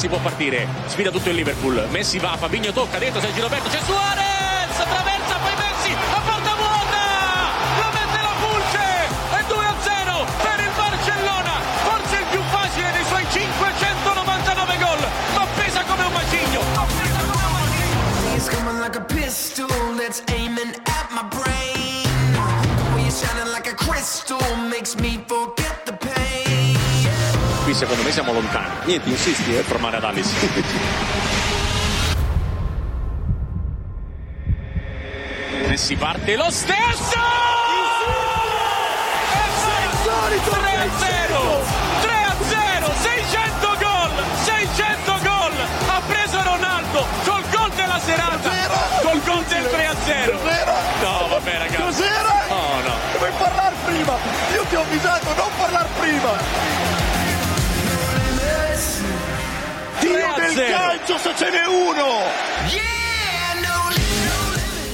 Messi può partire, sfida tutto il Liverpool. Messi va, Fabinho tocca dentro, Sergio Roberto, c'è Suarez, secondo me siamo lontani. Niente, insisti eh, per mare ad Alice. Messi parte lo stesso! 3 a 0! 3 a 0! 600 gol! 600 gol! Ha preso Ronaldo col gol della serata! Col gol del 3 a 0! No, vabbè ragazzi! Cos'era? No, no! Vuoi parlare prima? Io ti ho avvisato, non parlare prima! Del 0. calcio se ce n'è uno!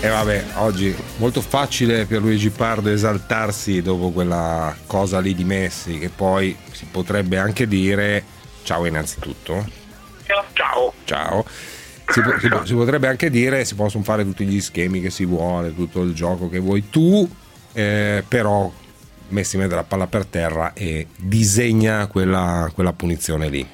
E vabbè, oggi molto facile per Luigi Pardo esaltarsi dopo quella cosa lì di Messi, che poi si potrebbe anche dire ciao innanzitutto. Ciao. Ciao. Si, po- si po- si potrebbe anche dire si possono fare tutti gli schemi che si vuole, tutto il gioco che vuoi tu, eh, però Messi mette la palla per terra e disegna quella, quella punizione lì.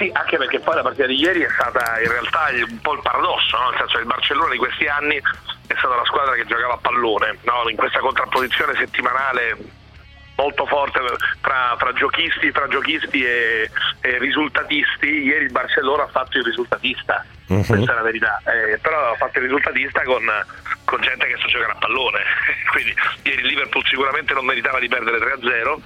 Sì, anche perché poi la partita di ieri è stata in realtà un po' il paradosso, no? nel senso che il Barcellona di questi anni è stata la squadra che giocava a pallone, no? in questa contrapposizione settimanale molto forte tra, tra giochisti, tra giochisti e, e risultatisti, ieri il Barcellona ha fatto il risultatista, Mhm. questa è la verità, Eh, però ha fatto il risultatista con, con gente che sa giocare a pallone, quindi ieri il Liverpool sicuramente non meritava di perdere 3-0,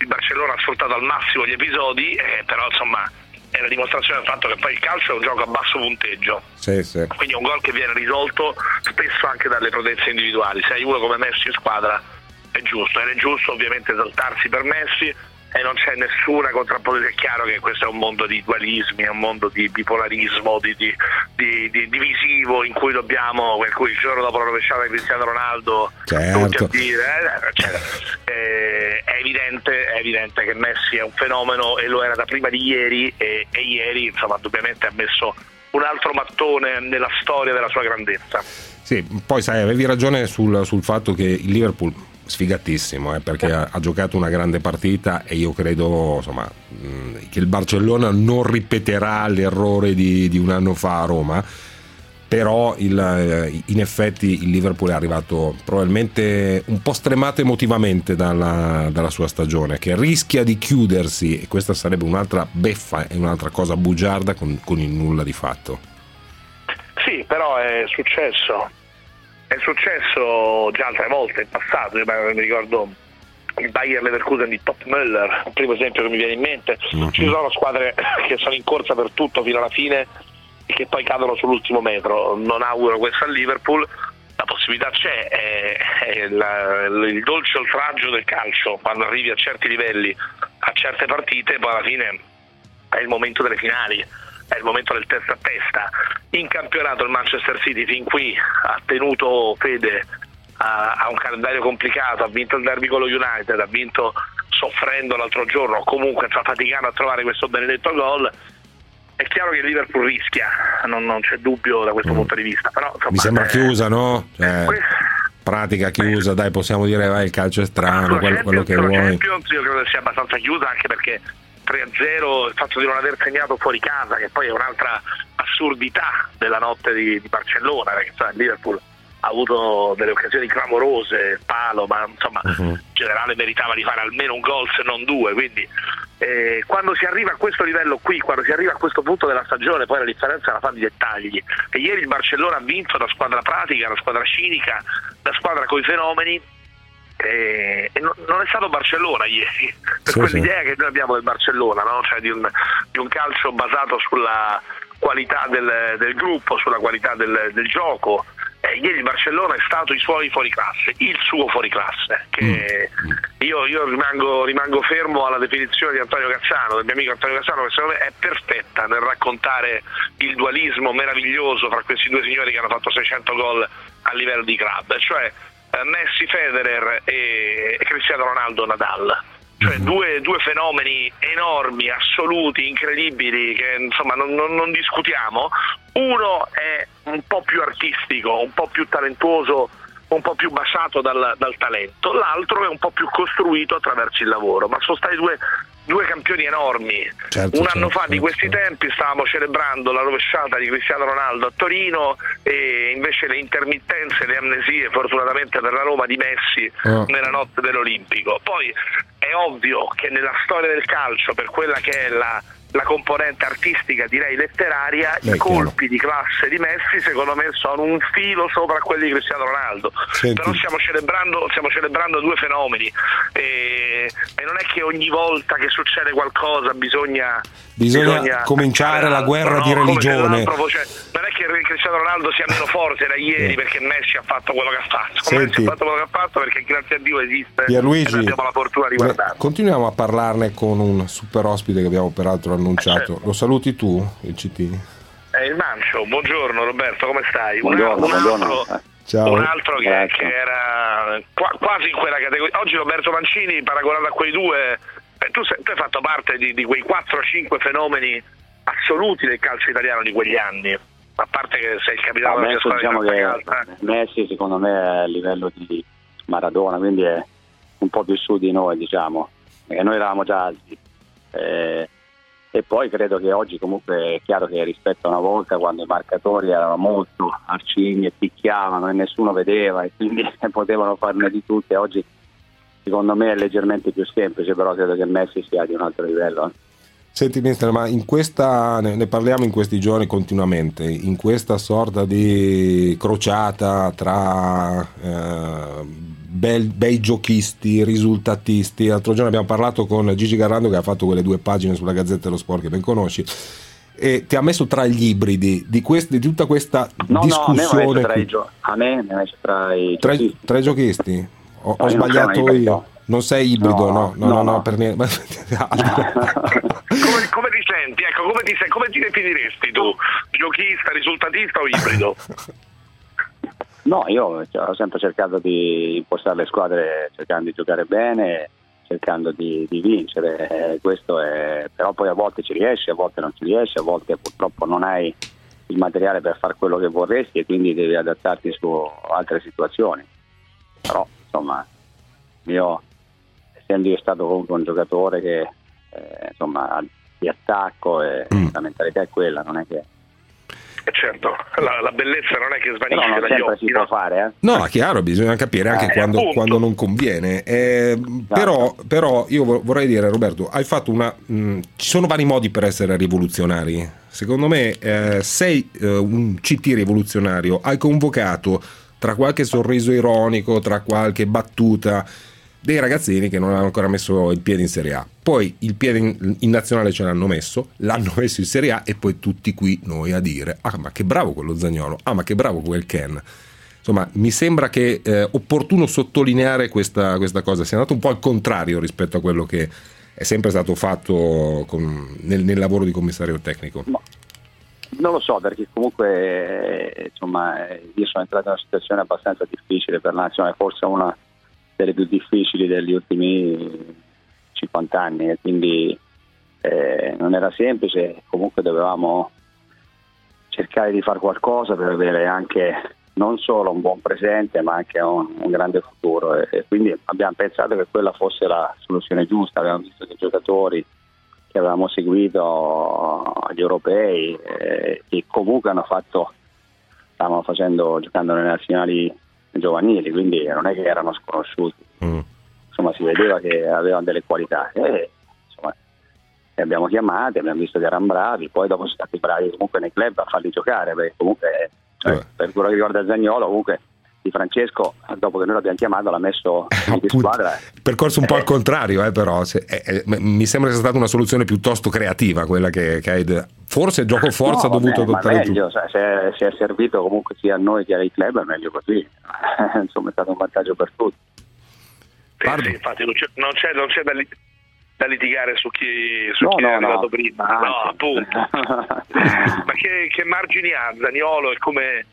il Barcellona ha sfruttato al massimo gli episodi, eh, però insomma è la dimostrazione del fatto che poi il calcio è un gioco a basso punteggio, Sì, sì. quindi è un gol che viene risolto spesso anche dalle prodezze individuali. Se hai uno come Messi in squadra è giusto, ed è giusto ovviamente esaltarsi per Messi e non c'è nessuna contrapposizione. È chiaro che questo è un mondo di dualismi, è un mondo di bipolarismo, di, di- di- di divisivo in cui dobbiamo, per cui il giorno dopo la rovesciata di Cristiano Ronaldo Certo. tutti a dire, eh, cioè, eh, è, evidente, è evidente che Messi è un fenomeno e lo era da prima di ieri e, e ieri insomma indubbiamente ha messo un altro mattone nella storia della sua grandezza. Sì, poi sai, avevi ragione sul, sul fatto che il Liverpool sfigatissimo, eh, perché ha, ha giocato una grande partita e io credo insomma, che il Barcellona non ripeterà l'errore di, di un anno fa a Roma, però il, eh, in effetti il Liverpool è arrivato probabilmente un po' stremato emotivamente dalla, dalla sua stagione, che rischia di chiudersi e questa sarebbe un'altra beffa e un'altra cosa bugiarda con, con il nulla di fatto. Sì, però è successo. È successo già altre volte in passato. Io mi ricordo il Bayer Leverkusen di Top Müller, il primo esempio che mi viene in mente. Ci sono squadre che sono in corsa per tutto fino alla fine e che poi cadono sull'ultimo metro. Non auguro questo al Liverpool. La possibilità c'è, è, è la- il dolce oltraggio del calcio quando arrivi a certi livelli, a certe partite, poi alla fine è il momento delle finali, è il momento del testa a testa. In campionato il Manchester City fin qui ha tenuto fede a, a un calendario complicato, ha vinto il derby con lo United, ha vinto soffrendo l'altro giorno, comunque sta faticando a trovare questo benedetto gol. È chiaro che il Liverpool rischia, non, non c'è dubbio da questo punto di vista. Però, insomma, Mi sembra eh, chiusa, no? Cioè, que- pratica chiusa, dai, possiamo dire vai, il calcio è strano, quello, quello che vuoi. Champions io credo che sia abbastanza chiusa anche perché 3-0 il fatto di non aver segnato fuori casa che poi è un'altra assurdità della notte di, di Barcellona perché il Liverpool ha avuto delle occasioni clamorose palo ma insomma in generale meritava di fare almeno un gol se non due quindi eh, quando si arriva a questo livello qui quando si arriva a questo punto della stagione poi la differenza la fa di dettagli. E ieri il Barcellona ha vinto da squadra pratica da squadra cinica da squadra coi fenomeni E, e non, non è stato Barcellona ieri, per Sì, quell'idea che noi abbiamo del Barcellona, no? cioè di un, di un calcio basato sulla qualità del, del gruppo, sulla qualità del, del gioco. Eh, ieri il Barcellona è stato i suoi fuoriclasse, il suo fuoriclasse, che io, io rimango, rimango fermo alla definizione di Antonio Cazzano, del mio amico Antonio Cazzano, che secondo me è perfetta nel raccontare il dualismo meraviglioso fra questi due signori che hanno fatto 600 gol a livello di club, cioè Messi, Federer e, Cristiano Ronaldo Nadal. Cioè due, due fenomeni enormi, assoluti, incredibili, che insomma non, non- non discutiamo. Uno è un po' più artistico, un po' più talentuoso, un po' più basato dal, dal talento, l'altro è un po' più costruito attraverso il lavoro, ma sono stati due, due campioni enormi. Certo, un anno certo, fa di certo, questi certo. tempi stavamo celebrando la rovesciata di Cristiano Ronaldo a Torino e invece le intermittenze, le amnesie fortunatamente per la Roma di Messi Ah. nella notte dell'Olimpico. Poi è ovvio che nella storia del calcio, per quella che è la, la componente artistica, direi letteraria, Beh, i colpi di classe di Messi secondo me sono un filo sopra quelli di Cristiano Ronaldo. Senti. Però stiamo celebrando, stiamo celebrando due fenomeni e, e non è che ogni volta che succede qualcosa bisogna... Bisogna cominciare la guerra di no? Se religione. fosse- non è che Cristiano Ronaldo sia meno forte da ieri Eh. perché Messi ha fatto quello che ha fatto. Senti. Messi ha fatto quello che ha fatto perché grazie a Dio esiste e Pierluigi, noi abbiamo la fortuna di beh, guardarlo. continuiamo a parlarne con un super ospite che abbiamo peraltro annunciato. certo. Lo saluti tu, il CT? È il Mancio, buongiorno Roberto, come stai? Un- Buongiorno, un, buongiorno. altro, Ciao. un altro che, che era qua- quasi in quella categoria. Oggi Roberto Mancini, paragonato a quei due, eh, tu, sei- tu hai fatto parte di, di quei 4-5 fenomeni assoluti del calcio italiano di quegli anni. A parte che sei il capitano della squadra diciamo di che eh. Messi secondo me è a livello di Maradona, quindi è un po' più su di noi, diciamo, perché noi eravamo già alti. Eh, e poi credo che oggi comunque è chiaro che rispetto a una volta quando i marcatori erano molto arcigni e picchiavano e nessuno vedeva e quindi potevano farne di tutte, oggi secondo me è leggermente più semplice, però credo che Messi sia di un altro livello. eh. Senti, mister, ma in questa, ne, parliamo in questi giorni continuamente, in questa sorta di crociata tra eh, bel- bei giochisti, risultatisti. L'altro giorno abbiamo parlato con Gigi Garrando che ha fatto quelle due pagine sulla Gazzetta dello Sport che ben conosci. E ti ha messo tra gli ibridi di, quest- di tutta questa No, no, a me mi ha discussione. messo tra i, gio- a me messo tra i tra, giochisti. tra i giochisti? Ho, ho No, sono sbagliato io. Non sei ibrido, no, No, no, no, no, no, no. per niente. Come, come ti senti? Ecco, come ti, come ti definiresti tu? Giochista, risultatista o ibrido? No, io cioè, ho sempre cercato di impostare le squadre cercando di giocare bene, cercando di, di vincere. questo è, però poi a volte ci riesci, a volte non ci riesci, a volte purtroppo non hai il materiale per fare quello che vorresti e quindi devi adattarti su altre situazioni. Però insomma, io essendo io stato comunque un giocatore che eh, insomma di attacco e Mm. la mentalità è quella, non è che Eh, certo, la, la bellezza non è che svanisce non dagli occhi, si può no? fare, eh. No, è chiaro, bisogna capire anche Eh, quando, quando non conviene. Eh, però, però io vo- vorrei dire, Roberto, hai fatto una. mh, ci sono vari modi per essere rivoluzionari. Secondo me, eh, sei eh, un CT rivoluzionario, hai convocato tra qualche sorriso ironico, tra qualche battuta. Dei ragazzini che non hanno ancora messo il piede in Serie A, poi il piede in, in nazionale ce l'hanno messo, l'hanno messo in Serie A e poi tutti qui noi a dire: Ah, ma che bravo quello Zagnolo, ah, ma che bravo quel Ken. Insomma, mi sembra che è opportuno sottolineare questa, questa cosa, sia andato un po' al contrario rispetto a quello che è sempre stato fatto con- nel, nel lavoro di commissario tecnico. Non lo so perché comunque eh, insomma, eh, io sono entrato in una situazione abbastanza difficile per la nazionale, forse una delle più difficili degli ultimi 50 anni e quindi eh, non era semplice, comunque dovevamo cercare di fare qualcosa per avere anche non solo un buon presente ma anche un, un grande futuro. E, e quindi abbiamo pensato che quella fosse la soluzione giusta, abbiamo visto che i giocatori che avevamo seguito agli europei eh, che comunque hanno fatto stavano facendo giocando nelle nazionali giovanili quindi non è che erano sconosciuti Mm. insomma si vedeva che avevano delle qualità e insomma li abbiamo chiamati abbiamo visto che erano bravi poi dopo sono stati bravi comunque nei club a farli giocare perché comunque cioè, Eh. per quello che riguarda Zagnolo comunque Di Francesco, dopo che noi l'abbiamo chiamato, l'ha messo in squadra. Percorso un po' Eh. al contrario, eh, però. se- eh, eh, mi sembra sia stata una soluzione piuttosto creativa quella che, che hai. Forse gioco forza ha No, dovuto vabbè, ma adottare tu. meglio, se, è- se è servito comunque sia a noi che ai club, è meglio così. Insomma, è stato un vantaggio per tutti. Sì, sì, infatti non c'è, non c'è- non c'è da, li- da litigare su chi, su No, chi è no, arrivato no. prima. Anzi. No, appunto. Ma che, che margini ha Zaniolo e come,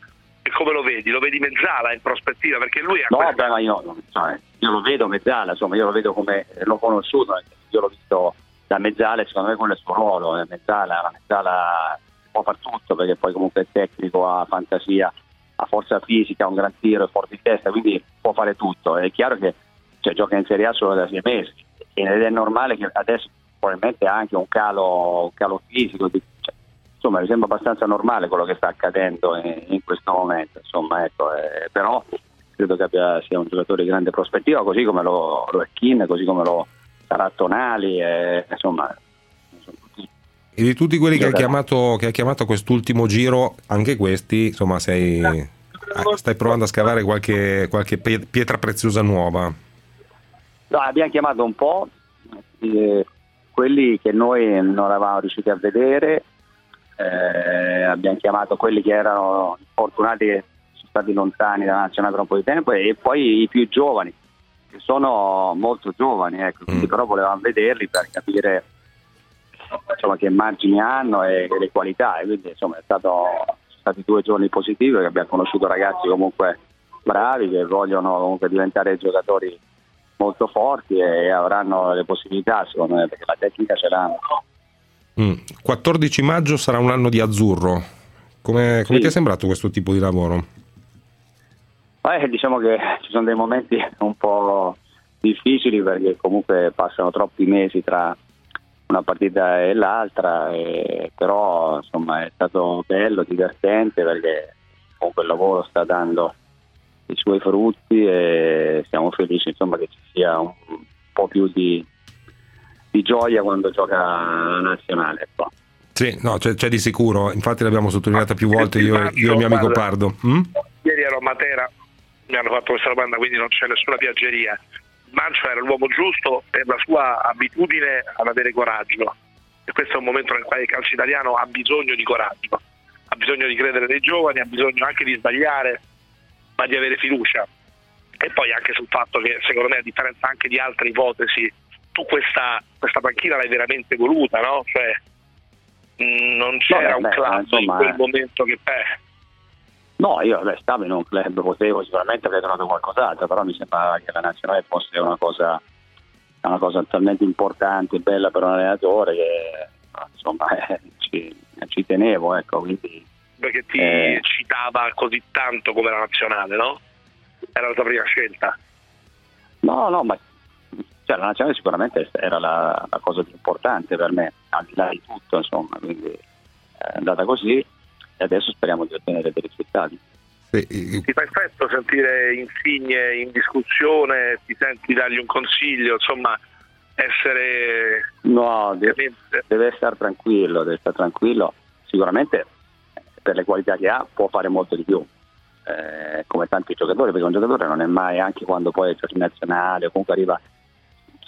come lo vedi? Lo vedi mezzala in prospettiva? Perché lui ha No, questa- beh, ma io, cioè, io lo vedo mezzala, insomma, io lo vedo come l'ho conosciuto, io l'ho visto da mezzala e secondo me quello è il suo ruolo, è mezzala, la mezzala può far tutto perché poi comunque è tecnico, ha fantasia, ha forza fisica, ha un gran tiro, è forte in testa, quindi può fare tutto. È chiaro che cioè, gioca in Serie A solo da sei mesi ed è normale che adesso probabilmente ha anche un calo, un calo fisico, cioè, insomma mi sembra abbastanza normale quello che sta accadendo in, in questo momento, insomma, ecco, eh, però credo che abbia, sia un giocatore di grande prospettiva, così come lo, lo è Kin, così come lo sarà Tonali, eh, insomma, E di tutti quelli che hai, Giocherà. chiamato, che hai chiamato quest'ultimo giro, anche questi, insomma, sei, ah, stai provando a scavare qualche, qualche pietra preziosa nuova. No, abbiamo chiamato un po' eh, quelli che noi non eravamo riusciti a vedere, eh, abbiamo chiamato quelli che erano infortunati che sono stati lontani dalla nazionale per un po' di tempo e poi i più giovani, che sono molto giovani, ecco, quindi però volevamo vederli per capire insomma, che margini hanno e, e le qualità. E quindi insomma è stato, sono stati due giorni positivi perché abbiamo conosciuto ragazzi comunque bravi che vogliono comunque diventare giocatori molto forti e avranno le possibilità secondo me perché la tecnica ce l'hanno. Mm. 14 maggio sarà un anno di azzurro. Come, come Sì. ti è sembrato questo tipo di lavoro? Eh, diciamo che ci sono dei momenti un po' difficili perché comunque passano troppi mesi tra una partita e l'altra, e- però insomma è stato bello, divertente perché comunque il lavoro sta dando i suoi frutti e siamo felici insomma, che ci sia un po' più di, di gioia quando gioca la nazionale. ecco. Sì, no, c'è, c'è di sicuro. Infatti l'abbiamo sottolineata più volte io, io e il mio amico Guarda. Pardo. Mm? Ieri ero a Matera, mi hanno fatto questa domanda, quindi non c'è nessuna piaggeria. Mancio era l'uomo giusto per la sua abitudine ad avere coraggio. E questo è un momento nel quale il calcio italiano ha bisogno di coraggio, ha bisogno di credere nei giovani, ha bisogno anche di sbagliare, ma di avere fiducia. E poi anche sul fatto che, secondo me, a differenza anche di altre ipotesi, tu questa, questa panchina l'hai veramente voluta, no? Cioè, mh, non c'era un beh, club insomma, in quel momento che... Eh, No, io vabbè, stavo in un club, potevo sicuramente aver trovato qualcos'altro, però mi sembrava che la nazionale fosse una cosa, una cosa talmente importante e bella per un allenatore che insomma eh, ci, ci tenevo, ecco, quindi perché ti Eh. citava così tanto come la nazionale, no? Era la tua prima scelta. no, no, ma cioè, la nazionale sicuramente era la, la cosa più importante per me, al di là di tutto, insomma, quindi è andata così e adesso speriamo di ottenere dei risultati. Eh, Ti fa effetto sentire Insigne in discussione, ti senti dargli un consiglio, insomma, essere No, de- veramente... deve stare tranquillo, deve stare tranquillo. Sicuramente eh, per le qualità che ha può fare molto di più, eh, come tanti giocatori, perché un giocatore non è mai, anche quando poi gioca in nazionale o comunque arriva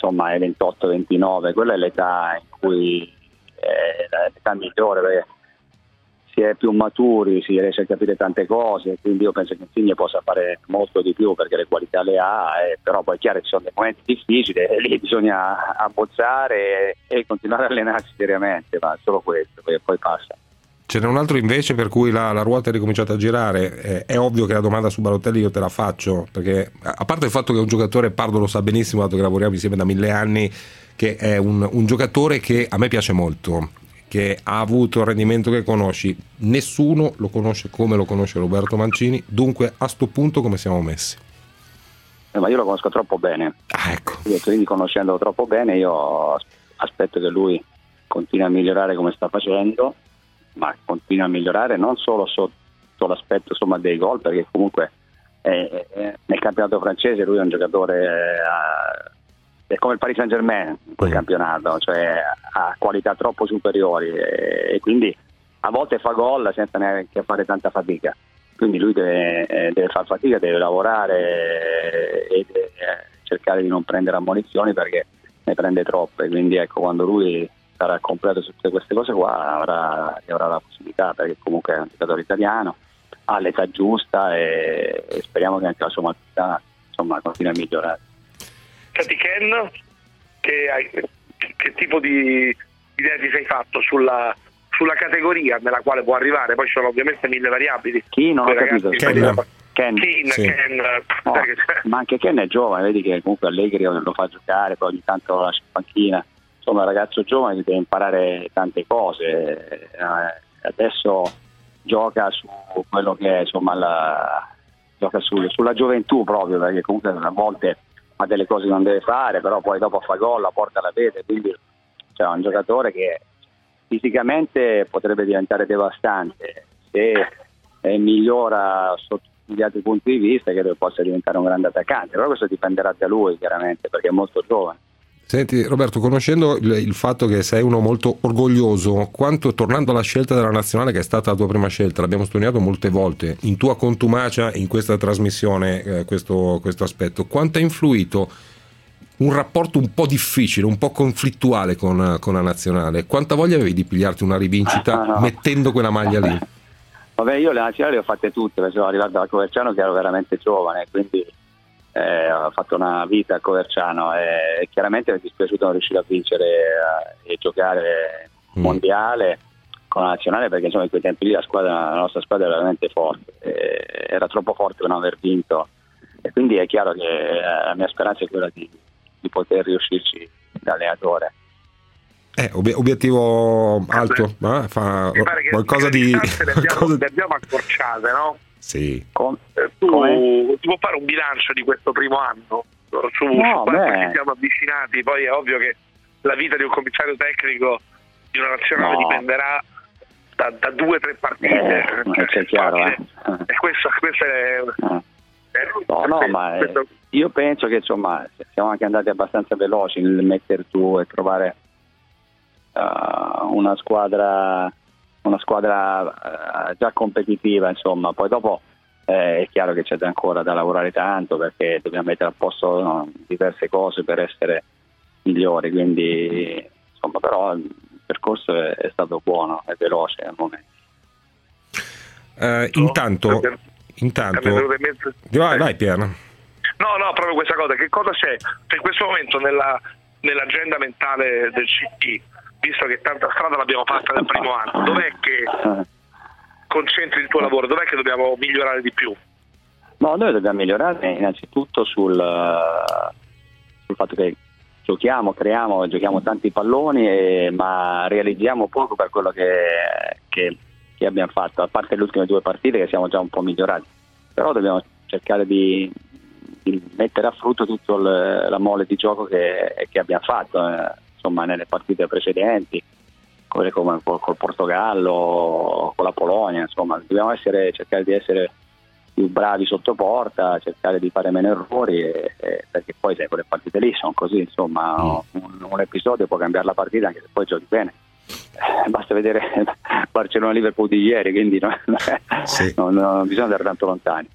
insomma ai 28-29, quella è l'età in cui è l'età migliore perché si è più maturi, si riesce a capire tante cose, quindi io penso che Insigne possa fare molto di più perché le qualità le ha, eh, però poi è chiaro che ci sono dei momenti difficili e lì bisogna abbozzare e, e continuare a allenarsi seriamente, ma solo questo, poi passa. Ce n'è un altro invece per cui la, la ruota è ricominciata a girare. Eh, è ovvio che la domanda su Balotelli io te la faccio, perché a a parte il fatto che è un giocatore, Pardo lo sa benissimo, dato che lavoriamo insieme da mille anni, che è un, un giocatore che a me piace molto, che ha avuto il rendimento che conosci. Nessuno lo conosce come lo conosce Roberto Mancini, dunque a sto punto come siamo messi? Eh, ma io lo conosco troppo bene, Ah, ecco. Io, quindi conoscendolo troppo bene io aspetto che lui continui a migliorare come sta facendo, ma continui a migliorare non solo sotto l'aspetto insomma, dei gol, perché comunque eh, eh, nel campionato francese lui è un giocatore, eh, è come il Paris Saint Germain in quel Mm. campionato, cioè ha qualità troppo superiori e, e quindi a volte fa gol senza neanche fare tanta fatica. quindi lui deve, eh, deve fare fatica, deve lavorare e deve cercare di non prendere ammonizioni perché ne prende troppe, quindi ecco quando lui sarà completo su tutte queste cose qua avrà, avrà la possibilità perché comunque è un giocatore italiano, ha l'età giusta e, e speriamo che anche la sua maturità insomma, continui a migliorare. Senti Ken, che, che tipo di idea ti sei fatto sulla, sulla categoria nella quale può arrivare? Poi ci sono ovviamente mille variabili. Chi non ho Quei capito? ragazzi- Ken. Ken. Ken, Sì. Ken, perché- ma anche Ken è giovane, vedi che comunque Allegri lo fa giocare, poi ogni tanto lo lascia in panchina. Insomma, un ragazzo giovane deve imparare tante cose. Eh, adesso gioca su quello che è insomma la, gioca su- sulla gioventù proprio, perché comunque a volte ha delle cose che non deve fare, però poi dopo fa gol, la porta alla rete, quindi cioè, è un giocatore che fisicamente potrebbe diventare devastante. Se eh, migliora sotto gli altri punti di vista, credo possa diventare un grande attaccante, però questo dipenderà da lui chiaramente, perché è molto giovane. Senti Roberto, conoscendo il, il fatto che sei uno molto orgoglioso, quanto tornando alla scelta della nazionale che è stata la tua prima scelta, l'abbiamo sottolineato molte volte, in tua contumacia in questa trasmissione eh, questo, questo aspetto, quanto ha influito un rapporto un po' difficile, un po' conflittuale con, con la nazionale? Quanta voglia avevi di pigliarti una rivincita Ah, no. mettendo quella maglia lì? Vabbè, io le nazionali le ho fatte tutte, perché sono arrivato da Coverciano che ero veramente giovane, quindi eh, ho fatto una vita a Coverciano e chiaramente mi è dispiaciuto non riuscire a vincere eh, e giocare Mm. mondiale con la nazionale perché insomma in quei tempi lì la, squadra, la nostra squadra era veramente forte, eh, era troppo forte per non aver vinto e quindi è chiaro che eh, la mia speranza è quella di, di poter riuscirci da allenatore. Eh, obiet- obiettivo alto, eh? fa qualcosa le di... le abbiamo, qualcosa- le abbiamo accorciate, no? Sì. Com- Eh, Tu come? ti può fare un bilancio di questo primo anno su, su No, quanto ci siamo avvicinati? Poi è ovvio che la vita di un commissario tecnico di una nazionale No. dipenderà da, da due o tre partite. Eh, Cioè, c'è chiaro, eh. E questo, questo è. Eh. è- No, no, ma eh, questo- io penso che insomma siamo anche andati abbastanza veloci nel mettere giù e trovare eh, una squadra una squadra eh, già competitiva, insomma, poi dopo eh, è chiaro che c'è ancora da lavorare tanto perché dobbiamo mettere a posto no, diverse cose per essere migliori, quindi insomma, però il percorso è, è stato buono, è veloce al momento. Eh, intanto, Perché- intanto... Vai, eh. vai Pier. No, no, proprio questa cosa. Che cosa c'è? Cioè, in questo momento nella- nell'agenda mentale del CT, visto che tanta strada l'abbiamo fatta nel primo anno, dov'è che concentri il tuo lavoro? Dov'è che dobbiamo migliorare di più? No, noi dobbiamo migliorare innanzitutto sul, eh, sul fatto che giochiamo, creiamo, giochiamo tanti palloni, e- ma realizziamo poco per quello che, che- che abbiamo fatto, a parte le ultime due partite che siamo già un po' migliorati. Però dobbiamo cercare di, di mettere a frutto tutta la mole di gioco che, che abbiamo fatto eh, insomma, nelle partite precedenti, quelle come col, col Portogallo, con la Polonia, insomma, dobbiamo essere, cercare di essere più bravi sotto porta, cercare di fare meno errori, e- e- perché poi sai, quelle partite lì sono così, insomma, un, un episodio può cambiare la partita anche se poi giochi bene. Eh, Basta vedere Barcellona-Liverpool di ieri, quindi no- Sì. non, non bisogna andare tanto lontani.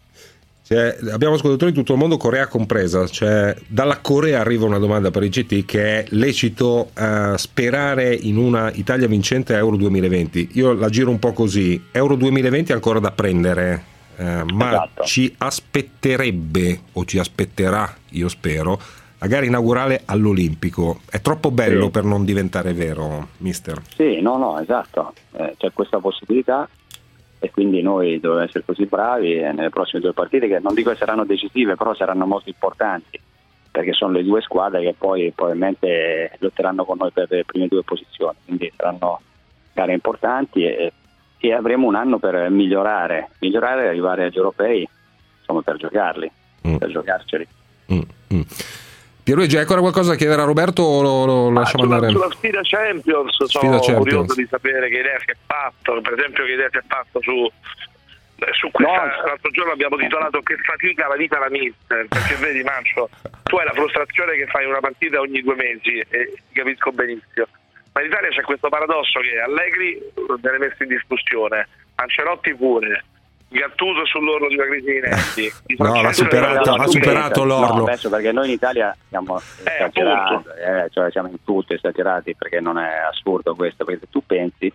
Cioè, abbiamo ascoltatori di tutto il mondo, Corea compresa. Cioè, dalla Corea arriva una domanda per il GT che è lecito eh, sperare in una Italia vincente a Euro 2020. Io la giro un po' così. Euro 2020 è ancora da prendere, eh, ma Esatto. ci aspetterebbe o ci aspetterà, io spero, la gara inaugurale all'Olimpico. È troppo bello Sì. per non diventare vero, mister. Sì, no, no, esatto, Eh, c'è questa possibilità e quindi noi dobbiamo essere così bravi eh, nelle prossime due partite che non dico che saranno decisive, però saranno molto importanti perché sono le due squadre che poi probabilmente lotteranno con noi per le prime due posizioni, quindi saranno gare importanti e, e avremo un anno per migliorare, migliorare e arrivare agli europei insomma, per giocarli, Mm. per giocarceli. Mm, mm. Pierluigi, hai ancora qualcosa da chiedere a Roberto o lo, lo Ma lasciamo sulla, andare? sulla sfida Champions Sfida sono Champions. curioso di sapere che idea si è fatto, per esempio che idea si è fatto su, eh, su questa, No. l'altro giorno abbiamo titolato che fatica la vita la mister, perché vedi Mancio, tu hai la frustrazione che fai una partita ogni due mesi e ti capisco benissimo, ma in Italia c'è questo paradosso che Allegri viene messo in discussione, Ancelotti pure, Gattuso sull'orlo di una crisi di inesti. Di No, l'ha superato, era- ha superato l'orlo. No, adesso perché noi in Italia siamo esagerati, appunto. eh, cioè siamo in tutto esagerati perché non è assurdo questo, perché se tu pensi,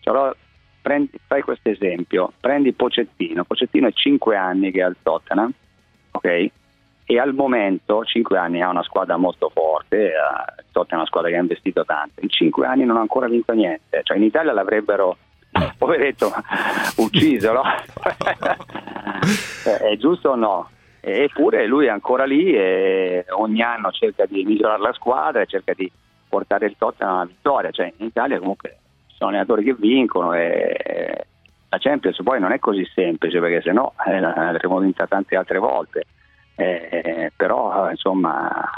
cioè, allora, prendi, fai questo esempio, prendi Pocettino, Pocettino è 5 anni che è al Tottenham, ok? E al momento, 5 anni, ha una squadra molto forte, eh, il Tottenham è una squadra che ha investito tanto, in 5 anni non ha ancora vinto niente, cioè in Italia l'avrebbero, poveretto, ucciso, no? Eh, è giusto o no? Eppure lui è ancora lì e ogni anno cerca di migliorare la squadra e cerca di portare il Tottenham alla vittoria. Cioè, in Italia comunque ci sono allenatori che vincono e la Champions poi non è così semplice perché se no eh, l'avremmo vinta tante altre volte. Eh, però insomma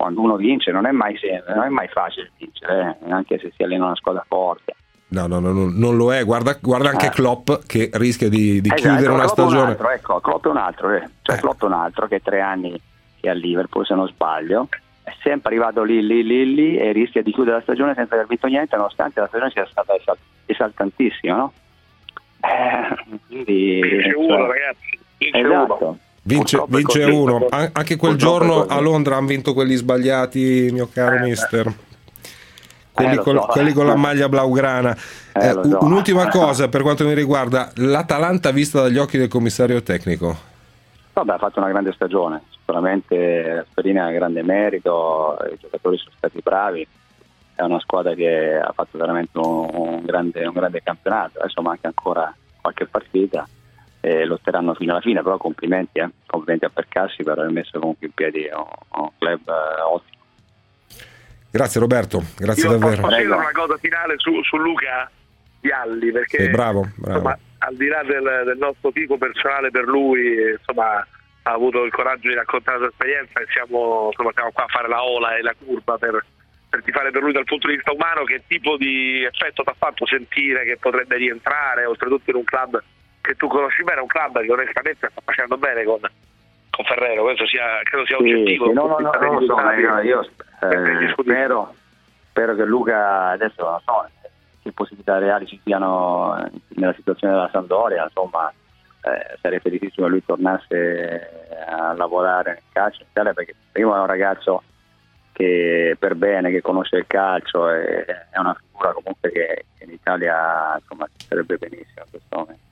quando uno vince non è mai, non è mai facile vincere, eh, anche se si allena una squadra forte. No, no, no, no, non lo è. Guarda, guarda anche Eh. Klopp che rischia di, di Esatto, chiudere una Klopp è un stagione. altro, ecco, Klopp è un altro, eh. cioè Eh. Klopp è un altro che è tre anni che è a Liverpool, se non sbaglio, è sempre arrivato lì, lì, lì, lì e rischia di chiudere la stagione senza aver vinto niente, nonostante la stagione sia stata esal- esaltantissima, no? Eh, quindi, Vince cioè, uno, ragazzi. Vince uno. esatto. Vince, è vince così. uno. An- anche quel giorno a Londra hanno vinto quelli sbagliati, mio caro Eh, mister. Quelli, Eh, con, so. quelli con la maglia blaugrana. Eh, Eh, so. Un'ultima cosa per quanto mi riguarda, l'Atalanta vista dagli occhi del commissario tecnico. Vabbè, ha fatto una grande stagione, sicuramente Gasperini ha grande merito, i giocatori sono stati bravi, è una squadra che ha fatto veramente un, un grande, un grande campionato, adesso manca ancora qualche partita e lotteranno fino alla fine, però complimenti, eh. complimenti a Percassi per aver messo comunque in piedi un, un club eh, ottimo. Grazie Roberto, grazie Io davvero. posso Prego. una cosa finale su, su Luca Vialli, perché Sì, bravo, bravo. insomma, al di là del, del nostro tifo personale per lui, insomma, ha avuto il coraggio di raccontare la sua esperienza e siamo, insomma, siamo qua a fare la ola e la curva per, per tifare per lui dal punto di vista umano. Che tipo di effetto ti ha fatto sentire che potrebbe rientrare, oltretutto in un club che tu conosci bene, un club che onestamente sta facendo bene con, con Ferrero, questo sia, credo sia Sì, oggettivo. sì, no, no, no, lo so, io, eh, discutibile. spero, spero che Luca adesso non so che possibilità reali ci siano eh, nella situazione della Sampdoria, insomma eh, sarebbe felicissimo che lui tornasse a lavorare nel calcio in Italia perché prima è un ragazzo che per bene, che conosce il calcio e è una figura comunque che, che in Italia insomma sarebbe benissimo in questo momento.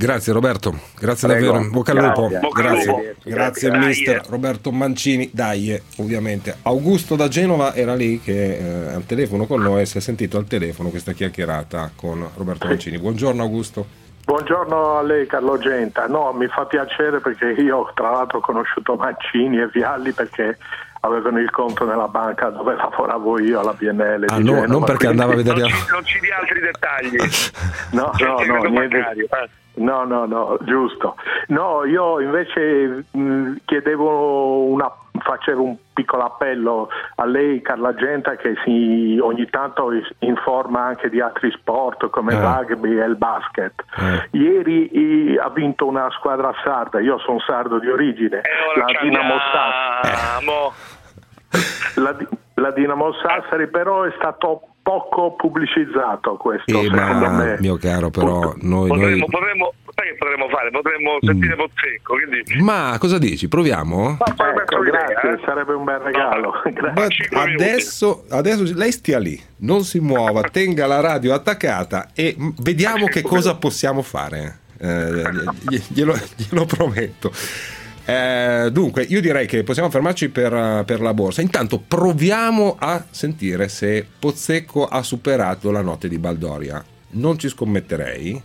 Grazie Roberto, grazie Prego. davvero. Bocca al lupo. Grazie. Bocca Grazie, lupo. grazie mister eh. Roberto Mancini. Dai, eh, ovviamente. Augusto da Genova era lì che eh, al telefono con noi si è sentito al telefono questa chiacchierata con Roberto Mancini. Buongiorno Augusto. Buongiorno a lei Carlo Genta, no mi fa piacere perché io tra l'altro ho conosciuto Mancini e Vialli perché avevano il conto nella banca dove lavoravo io alla BNL Ah, di no, Genova, non perché andava a vedere... Non ci, non ci dia altri dettagli. No, no, no, niente. eh. No, no, no, giusto. No, io invece mh, chiedevo una, facere un piccolo appello a lei, Carla Genta, che si, ogni tanto informa anche di altri sport come il Eh. rugby e il basket. Eh. Ieri i- ha vinto una squadra sarda, io sono sardo di origine, E ora la Dinamo. La, la Dinamo Sassari però è stato poco pubblicizzato questo, Eh, secondo ma me. mio caro, però noi... Potremmo, noi- potremmo, che potremmo fare? Potremmo Mm. sentire Pozzecco, quindi Ma cosa dici? Proviamo? Ma Ecco, grazie, eh. sarebbe un bel regalo. No, adesso, adesso lei stia lì, non si muova, tenga la radio attaccata e vediamo che cosa possiamo fare. Eh, gli- glielo, glielo prometto. Eh, dunque, io direi che possiamo fermarci per, per la borsa. Intanto proviamo a sentire se Pozzecco ha superato la notte di Baldoria. Non ci scommetterei,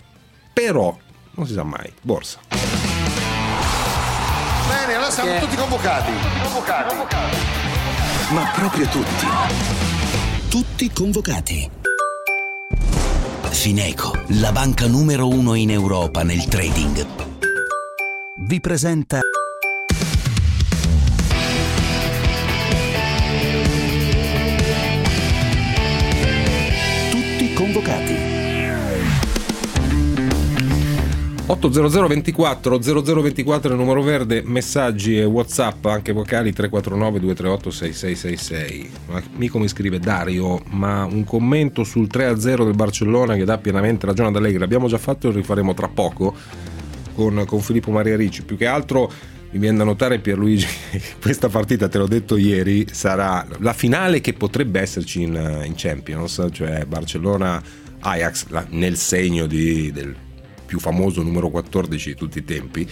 però non si sa mai. Borsa. Bene, allora siamo tutti convocati. Convocati. Ma proprio tutti. Tutti convocati. Fineco, la banca numero uno in Europa nel trading. Vi presenta Tutti convocati. 800 24 0024 il numero verde, messaggi e whatsapp anche vocali 349 238 6666. Un amico mi scrive Dario, ma un commento sul 3-0 del Barcellona che dà pienamente ragione ad Allegri. L'abbiamo già fatto e lo rifaremo tra poco con, con Filippo Maria Ricci. Più che altro mi viene da notare Pierluigi questa partita te l'ho detto ieri sarà la finale che potrebbe esserci in, in Champions cioè Barcellona Ajax nel segno di, del più famoso numero 14 di tutti i tempi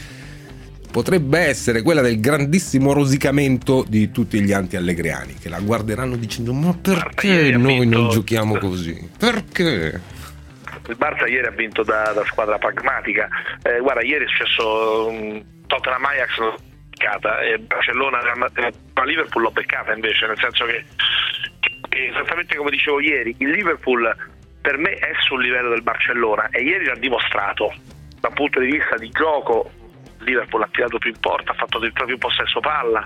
potrebbe essere quella del grandissimo rosicamento di tutti gli anti-allegriani che la guarderanno dicendo ma perché noi non giochiamo così? Perché? Il Barça ieri ha vinto da, da squadra pragmatica. Eh, guarda, ieri è successo um, Tottenham Ajax l'ho beccata e Barcellona eh, ma Liverpool l'ho beccata invece, nel senso che, che esattamente come dicevo ieri, il Liverpool per me è sul livello del Barcellona e ieri l'ha dimostrato dal punto di vista di gioco Liverpool ha tirato più in porta, ha fatto addirittura più possesso palla,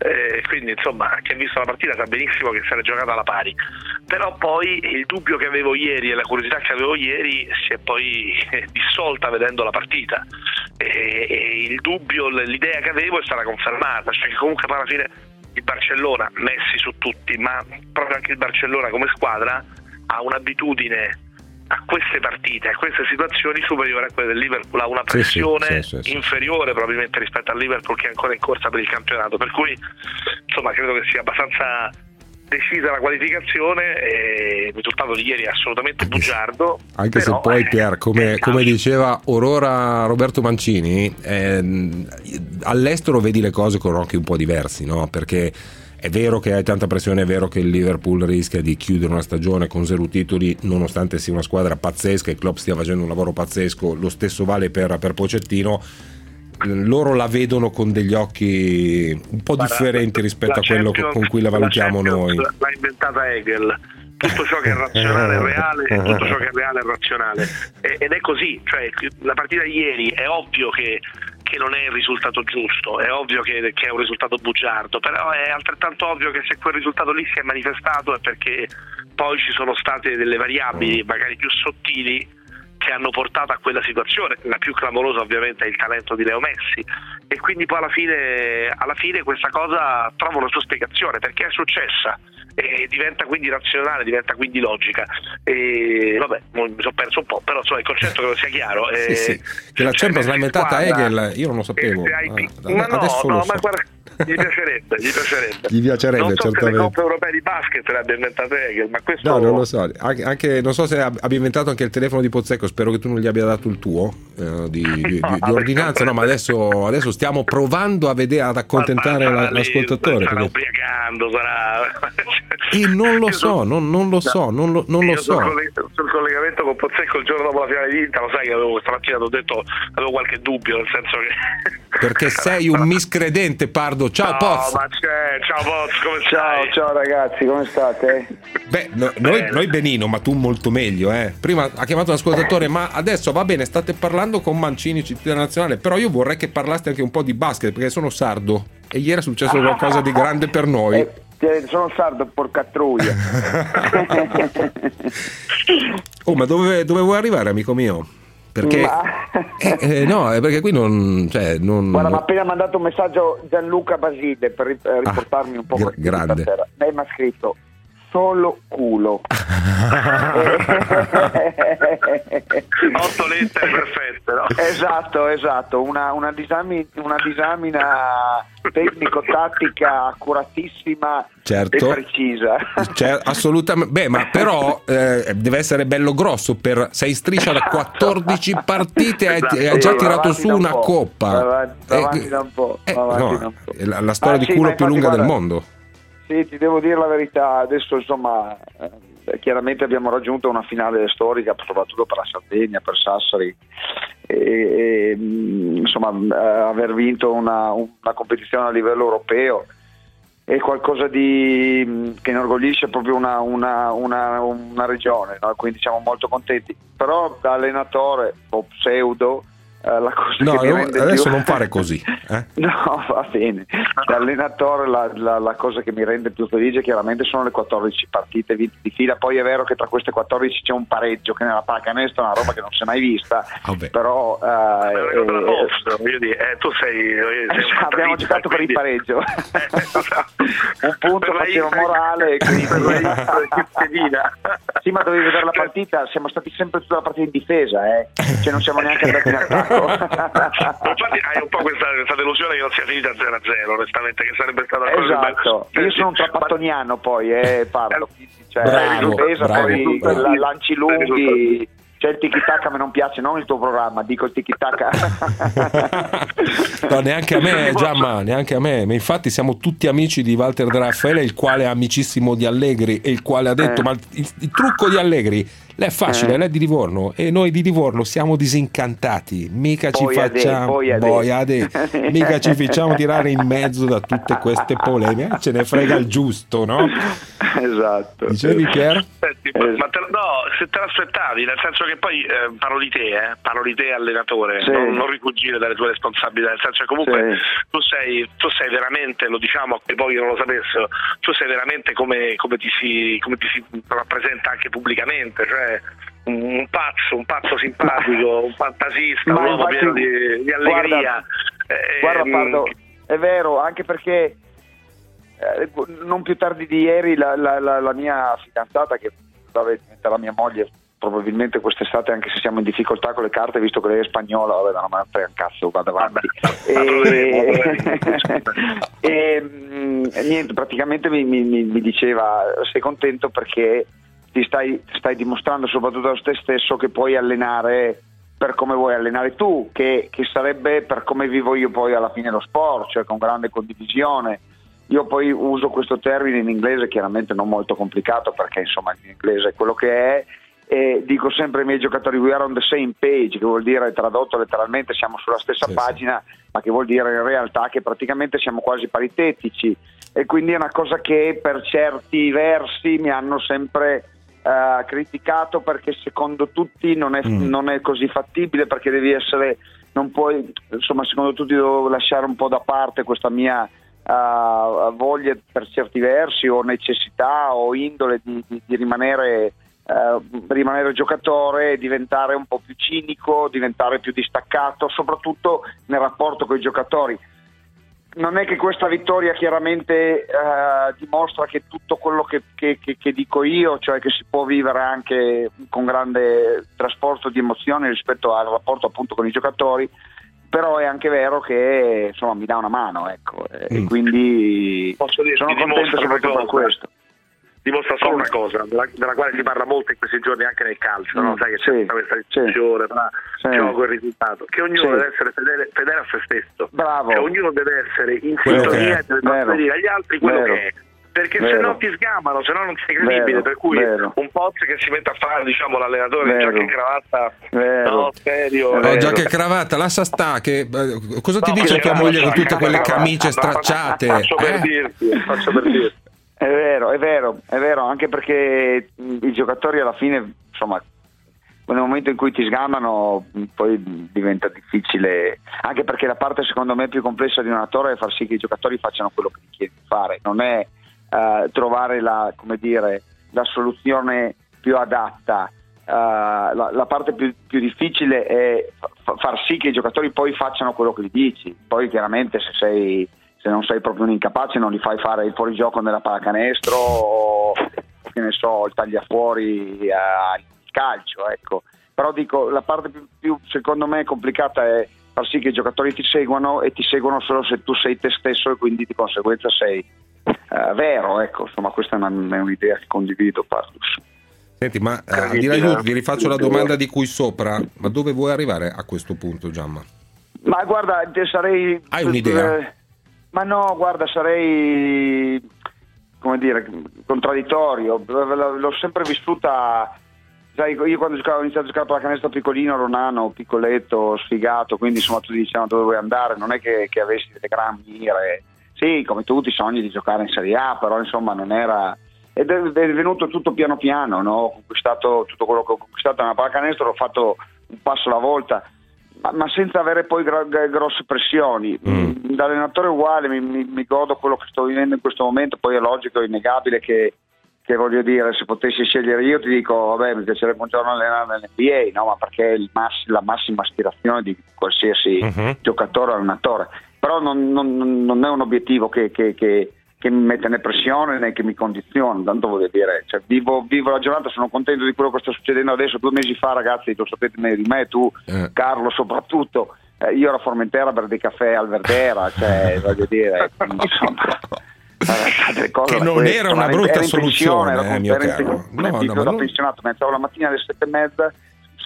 eh, quindi insomma chi ha visto la partita sa benissimo che si era giocata alla pari. Però poi il dubbio che avevo ieri e la curiosità che avevo ieri si è poi dissolta vedendo la partita e, e il dubbio, l'idea che avevo è stata confermata, cioè che comunque alla fine il Barcellona, messi su tutti, ma proprio anche il Barcellona come squadra ha un'abitudine a queste partite, a queste situazioni superiore a quelle del Liverpool, ha una pressione sì, sì, sì, inferiore probabilmente rispetto al Liverpool che è ancora in corsa per il campionato, per cui insomma credo che sia abbastanza decisa la qualificazione e il risultato di ieri è assolutamente bugiardo. Anche se poi eh, Pier, come, come, diceva Aurora Roberto Mancini, eh, all'estero vedi le cose con occhi un po' diversi, no? Perché è vero che hai tanta pressione, è vero che il Liverpool rischia di chiudere una stagione con zero titoli, nonostante sia una squadra pazzesca e il club stia facendo un lavoro pazzesco, lo stesso vale per, per Pocettino. Loro la vedono con degli occhi un po' Guarda, differenti rispetto a quello con cui la valutiamo la noi. L'ha inventata Hegel tutto ciò che è razionale è reale e tutto ciò che è reale è razionale ed è così, cioè la partita di ieri è ovvio che che non è il risultato giusto, è ovvio che, che, è un risultato bugiardo, però è altrettanto ovvio che se quel risultato lì si è manifestato è perché poi ci sono state delle variabili magari più sottili che hanno portato a quella situazione. La più clamorosa ovviamente è il talento di Leo Messi. E quindi poi alla fine, alla fine questa cosa trova una sua spiegazione perché è successa e diventa quindi razionale, diventa quindi logica. E vabbè, mi sono perso un po', però insomma, il concetto credo sia chiaro. Sì, sì. Che la Champions l'ha inventata Hegel, io non lo sapevo. Ah, ma no, no, ma guarda gli piacerebbe, gli piacerebbe. Gli piacerebbe, non so certamente. se le coppe europee di basket le abbia inventate Hegel, ma questo... No, non lo so. Anche, anche, non so se abbia inventato anche il telefono di Pozzecco, spero che tu non gli abbia dato il tuo eh, di, di, no, di, ordinanza, no, ma adesso, adesso, stiamo provando a vedere, ad accontentare la, l'ascoltatore. Sarà perché... ubriacando, sarà... E non lo so, non, non lo so, non lo, non lo so. Sul collegamento con Pozzecco il giorno dopo la finale di Inter, lo sai che avevo, stamattina ti ho detto, avevo qualche dubbio, nel senso che... Perché sei un miscredente, Pardo. Ciao, no, Poz. Ma c'è. Ciao, Poz, come ciao, stai? Ciao, ragazzi, come state? Beh, no, noi, noi, benino, ma tu molto meglio, eh. Prima ha chiamato l'ascoltatore, ma adesso va bene, state parlando con Mancini, cittadino nazionale, però io vorrei che parlaste anche un po' di basket, perché sono sardo e ieri è successo qualcosa di grande per noi. Eh, sono sardo, porca truia. oh, ma dove, dove vuoi arrivare, amico mio? Perché, ma... eh, eh, no, perché qui non, cioè, non. Guarda, mi ha appena mandato un messaggio Gianluca Basile per ah, riportarmi ah, un po' gr- grande. Lei mi ha scritto solo culo. Otto lettere perfette, no? Esatto, esatto, una, una, disamina, una disamina tecnico-tattica accuratissima certo. e precisa. Certo, assolutamente. Beh, ma però eh, deve essere bello grosso per sei striscia da 14 partite e esatto. hai già tirato su una coppa. Avanti, avanti eh, da un po'. Eh, no, la, la, storia ah, di sì, culo più lunga guarda, del mondo. Sì, ti devo dire la verità, adesso insomma eh, chiaramente abbiamo raggiunto una finale storica soprattutto per la Sardegna, per Sassari e, e mm, insomma eh, aver vinto una, una, competizione a livello europeo è qualcosa di, mm, che inorgoglisce proprio una, una, una regione, no? quindi siamo molto contenti, però da allenatore o pseudo la cosa No, che mi rende adesso più... non fare così. eh. No, va bene. Da allenatore la, la- la cosa che mi rende più felice chiaramente sono le 14 partite vinte di fila. Poi è vero che tra queste 14 c'è un pareggio che nella pallacanestro è una roba che non si è mai vista. Però eh, È una cosa da eh, posto, eh, tu sei, abbiamo giocato per il pareggio. un punto Inter- morale. quindi- sì, ma dovevi vedere la partita. Siamo stati sempre tutta la partita in difesa, eh. cioè non siamo neanche andati in attacco. Infatti hai un po' questa, questa delusione che non sia finita 0-0, onestamente, che sarebbe stata una cosa esatto. Io sono un trapattoniano poi, eh, parlo. Cioè, Bravo, difesa, bravo, poi bravo. la- lanci lunghi. C'è il tiki taka, mi non piace, non il tuo programma, dico il tiki taka. No, neanche a me, Giamma, neanche a me. Ma infatti siamo tutti amici di Walter De Raffaele, il quale è amicissimo di Allegri e il quale ha detto: Eh. Ma il, il trucco di Allegri lei è facile, Eh. lei è di Livorno e noi di Livorno siamo disincantati. Mica ci Poi facciamo poi a de. Poi a de. mica ci facciamo tirare in mezzo da tutte queste polemiche. Eh, Ce ne frega il giusto, no? esatto. Dicevi Pier? Senti, ma- ma te, no, se te l'aspettavi, nel senso che poi eh, parlo di te, eh, parlo di te allenatore, Sì. non, non rifuggire dalle tue responsabilità, nel senso che comunque Sì. tu, sei, tu sei veramente, lo diciamo a quei pochi che non lo sapessero, tu sei veramente come, come ti, si, come ti si rappresenta anche pubblicamente, cioè un, un pazzo, un pazzo simpatico, un fantasista, un uomo pieno di, di allegria. Eh, Guarda Pardo, è vero, anche perché eh, non più tardi di ieri la, la- la- la mia fidanzata, che vabbè, diventerà mia moglie probabilmente quest'estate, anche se siamo in difficoltà con le carte, visto che lei è spagnola, vabbè, non me ne frega un cazzo, vado avanti. E, e, mm, niente, praticamente mi- mi- mi diceva, sei contento perché ti stai, stai dimostrando soprattutto a te stesso che puoi allenare per come vuoi allenare tu, che, che sarebbe per come vivo io poi alla fine lo sport, cioè con grande condivisione. Io poi uso questo termine in inglese chiaramente non molto complicato perché insomma l'inglese è quello che è e dico sempre ai miei giocatori we are on the same page che vuol dire tradotto letteralmente siamo sulla stessa pagina ma che vuol dire in realtà che praticamente siamo quasi paritetici e quindi è una cosa che per certi versi mi hanno sempre eh, criticato perché secondo tutti non è, non è così fattibile perché devi essere non puoi insomma secondo tutti devo lasciare un po' da parte questa mia eh, voglia per certi versi o necessità o indole di, di- di rimanere eh, rimanere giocatore, diventare un po' più cinico, diventare più distaccato, soprattutto nel rapporto con i giocatori. Non è che questa vittoria chiaramente eh, dimostra che tutto quello che, che- che- che dico io, cioè che si può vivere anche con grande trasporto di emozioni rispetto al rapporto appunto con i giocatori, però è anche vero che insomma mi dà una mano, ecco, e quindi Posso dirti, sono contento soprattutto per questo. Dimostra solo una cosa, della, della quale si parla molto in questi giorni anche nel calcio, no? Mm, sai che c'è sì, tutta questa discussione tra Sì. gioco e risultato, che ognuno Sì. deve essere fedele, fedele a se stesso, Bravo. Cioè, ognuno deve essere in Quello sintonia e deve trasferire agli altri quello Vero. che è. Perché se no ti sgamano, se no non sei credibile. Vero, Per cui vero. un Pozzi che si mette a fare diciamo, l'allenatore in Vero. giacca e cravatta, Vero. no, serio. No, già che cravatta, lascia sta. Che, eh, cosa ti no, dice tua moglie con tutte quelle camicie stracciate? Faccio per eh? dirti, faccio per dirti. È vero, è vero, è vero, anche perché i giocatori alla fine, insomma, nel momento in cui ti sgamano poi diventa difficile, anche perché la parte secondo me più complessa di un attore è far sì che i giocatori facciano quello che ti chiedi di fare, non è eh, trovare la, dire, la soluzione più adatta. Eh, la, la parte più, più difficile è fa- far sì che i giocatori poi facciano quello che gli dici, poi chiaramente se sei se non sei proprio un incapace non li fai fare il fuorigioco nella pallacanestro o che ne so, il tagliafuori eh, al calcio, ecco. Però dico, la parte più, più, secondo me complicata è far sì che i giocatori ti seguano e ti seguono solo se tu sei te stesso e quindi di conseguenza sei eh, vero, ecco, insomma questa è, una- è un'idea che condivido Pardus. Senti, ma eh, al di tutto, vi rifaccio la domanda di cui sopra, ma dove vuoi arrivare a questo punto, Giamma? Ma guarda, te sarei. Hai un'idea? Ma no, guarda, sarei. come dire, contraddittorio. L'ho sempre vissuta. Sai, io quando giocavo, ho iniziato a giocare a pallacanestro piccolino, ero nano, piccoletto, sfigato, quindi insomma tutti dicevano dove vuoi andare, non è che, che avessi delle gran mire. Sì, come tutti, sogni di giocare in Serie A, però insomma non era. Ed è venuto tutto piano piano, no? ho conquistato tutto quello che ho conquistato nella pallacanestro, ho fatto un passo alla volta ma, senza avere poi gro- gro- grosse pressioni. Mm. Da allenatore uguale mi, mi, mi godo quello che sto vivendo in questo momento, poi è logico, è innegabile che, che voglio dire, se potessi scegliere io ti dico, vabbè, mi piacerebbe un giorno allenare nell'NBA, no? ma perché mass- la massima aspirazione di qualsiasi Mhm. giocatore o allenatore. Però non, non- non è un obiettivo che, che- che- che mi mette né pressione né che mi condiziona, tanto voglio dire, cioè, vivo, vivo la giornata, sono contento di quello che sta succedendo adesso, due mesi fa ragazzi, lo sapete meglio di me, tu Eh. Carlo soprattutto, eh, io ero a Formentera per dei caffè al Verdera, cioè voglio dire, insomma... eh, Che non era una brutta pensione, soluzione, ero eh, con- mio in caro. pensione, No, no, non- pensionato, mi alzavo la mattina alle sette e mezza,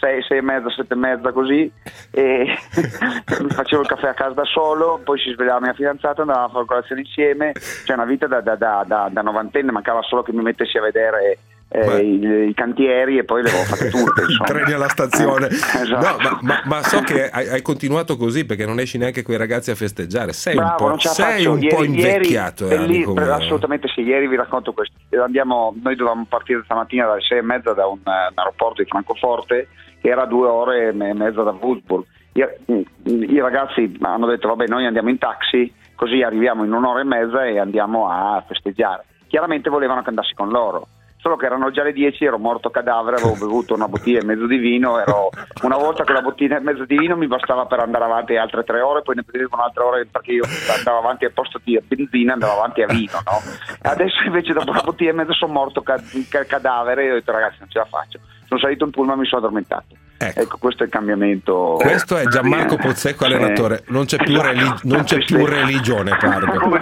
sei, sei e mezza, sette e mezza così, e mi facevo il caffè a casa da solo, poi si svegliava mia fidanzata, andavamo a fare colazione insieme, cioè una vita da, da, da, da, da novantenne, mancava solo che mi mettessi a vedere eh, i, i cantieri e poi le avevo fatte tutte. Treni alla stazione. Esatto. No, ma, ma- ma so che hai, hai continuato così perché non esci neanche con i ragazzi a festeggiare. Sei Bravo, un po', sei un Ieri- po' invecchiato. ieri, eh, amico mio. assolutamente sì, ieri vi racconto questo. Andiamo, noi dovevamo partire stamattina dalle sei e mezza da un, eh, un aeroporto di Francoforte che era due ore e mezza da Würzburg. I, I ragazzi hanno detto vabbè noi andiamo in taxi così arriviamo in un'ora e mezza e andiamo a festeggiare. Chiaramente volevano che andassi con loro. Solo che erano già le 10, ero morto cadavere, avevo bevuto una bottiglia e mezzo di vino, ero, una volta che la bottiglia e mezzo di vino mi bastava per andare avanti altre tre ore, poi ne prendevo un'altra ora perché io andavo avanti al posto di benzina, andavo avanti a vino, no? Adesso invece dopo una bottiglia e mezzo sono morto ca- ca- cadavere e ho detto ragazzi non ce la faccio. Sono salito in pullman e mi sono addormentato. Ecco. questo è il cambiamento. Questo è Gianmarco Pozzecco, allenatore. Non c'è più, esatto. relig- non c'è più religione, Pardo.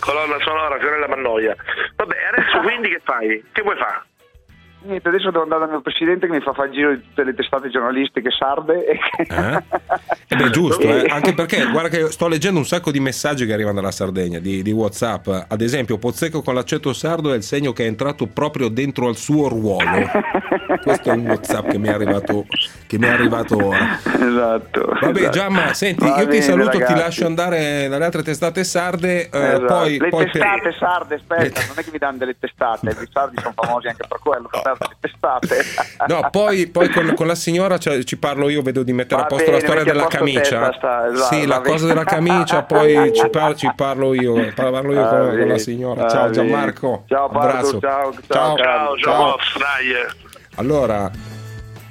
Colonna sonora, Fiorella Mannoia. Vabbè, adesso quindi che fai? Che vuoi fare? Niente, adesso devo andare dal mio presidente che mi fa fare il giro di tutte le testate giornalistiche sarde. E che... Eh? Eh beh, giusto, eh, anche perché guarda che sto leggendo un sacco di messaggi che arrivano dalla Sardegna, di, di WhatsApp. Ad esempio, Pozzecco con l'accento sardo è il segno che è entrato proprio dentro al suo ruolo. Questo è un WhatsApp che mi è arrivato, che mi è arrivato ora. Esatto. Vabbè, esatto. Giamma, senti, Va io ti bene, saluto, ti ragazzi. lascio andare dalle altre testate sarde. eh, Esatto. poi, le poi per- testate sarde, aspetta, non è che mi danno delle testate, i sardi sono famosi anche per quello, per testate. No, poi, poi con, con la signora cioè, ci parlo io, vedo di mettere Va a posto bene, la storia della te, camicia. basta, esatto, sì, la bene. cosa della camicia, poi ci, par- ci parlo io, parlo io con, con la signora. va Ciao. Gianmarco. Ciao, Pardo, abbraccio. ciao, ciao, ciao, Ciao, ciao, boss, dai. eh. Allora,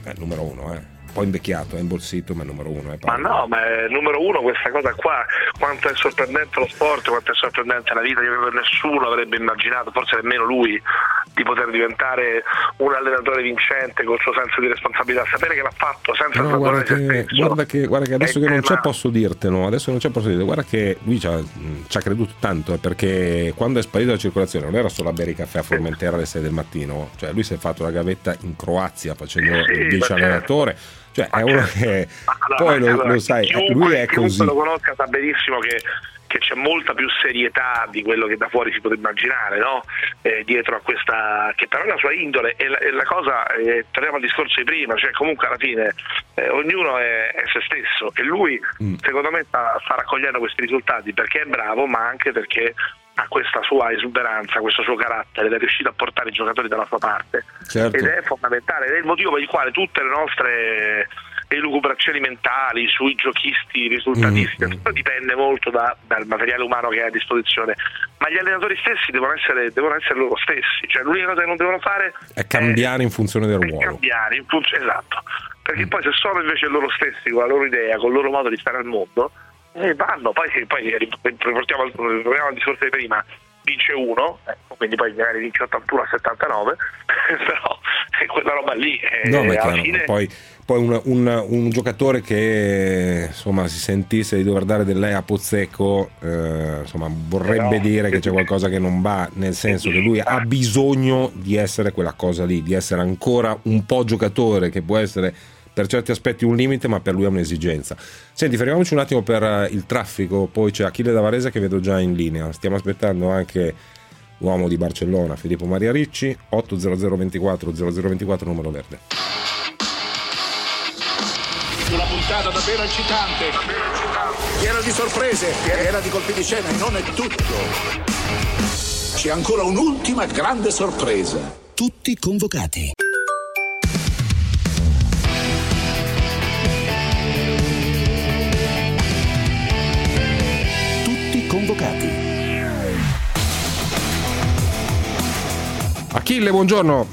eh, numero uno, eh. Po' invecchiato, è imbolsito, ma è numero uno. Eh, Ma no, ma è numero uno questa cosa qua, quanto è sorprendente lo sport, quanto è sorprendente la vita, io nessuno avrebbe immaginato, forse nemmeno lui, di poter diventare un allenatore vincente col suo senso di responsabilità, sapere che l'ha fatto senza No, guarda che, guarda, che, guarda che adesso È che non c'è posso dirtelo, adesso non c'è posso dirtelo, guarda che lui ci ha, ci ha creduto tanto eh, perché quando è sparito dalla circolazione non era solo a bere i caffè a Formentera alle 6 del mattino, cioè lui si è fatto la gavetta in Croazia facendo Sì, il 10 ma certo. Cioè è uno che Allora, poi lo, allora, lo sai, lui è così. lo conosca sa benissimo che, che c'è molta più serietà di quello che da fuori si può immaginare no? Eh, dietro a questa che però è la sua indole e la, e la cosa eh, torniamo al discorso di prima cioè comunque alla fine eh, ognuno è, è se stesso e lui Mm. secondo me sta, sta raccogliendo questi risultati perché è bravo ma anche perché ha questa sua esuberanza, questo suo carattere ed è riuscito a portare i giocatori dalla sua parte Certo. ed è fondamentale ed è il motivo per il quale tutte le nostre elucubrazioni mentali sui giochisti risultatisti Mm, mm. tutto dipende molto da- dal materiale umano che hai a disposizione ma gli allenatori stessi devono essere, devono essere loro stessi cioè l'unica cosa che non devono fare È cambiare in funzione del è ruolo. cambiare in funzione esatto perché Mm. poi se sono invece loro stessi con la loro idea con il loro modo di stare al mondo eh, vanno poi, sì, poi riportiamo al, al discorso di prima vince uno ecco, quindi poi magari vince 81 a 79 però quella roba lì eh, No, alla chiaro, fine poi, poi un, un- un giocatore che insomma si sentisse di dover dare del lei a Pozzecco eh, insomma vorrebbe Però- dire che c'è qualcosa che non va nel senso che lui ha bisogno di essere quella cosa lì di essere ancora un po' giocatore che può essere per certi aspetti un limite ma per lui è un'esigenza senti fermiamoci un attimo per eh, il traffico poi c'è Achille Davarese che vedo già in linea stiamo aspettando anche uomo di Barcellona Filippo Maria Ricci 80024 0024 numero verde Una puntata davvero eccitante, piena di sorprese, piena di colpi di scena e non è tutto. C'è ancora un'ultima grande sorpresa. Tutti convocati. Convocati. Achille, buongiorno.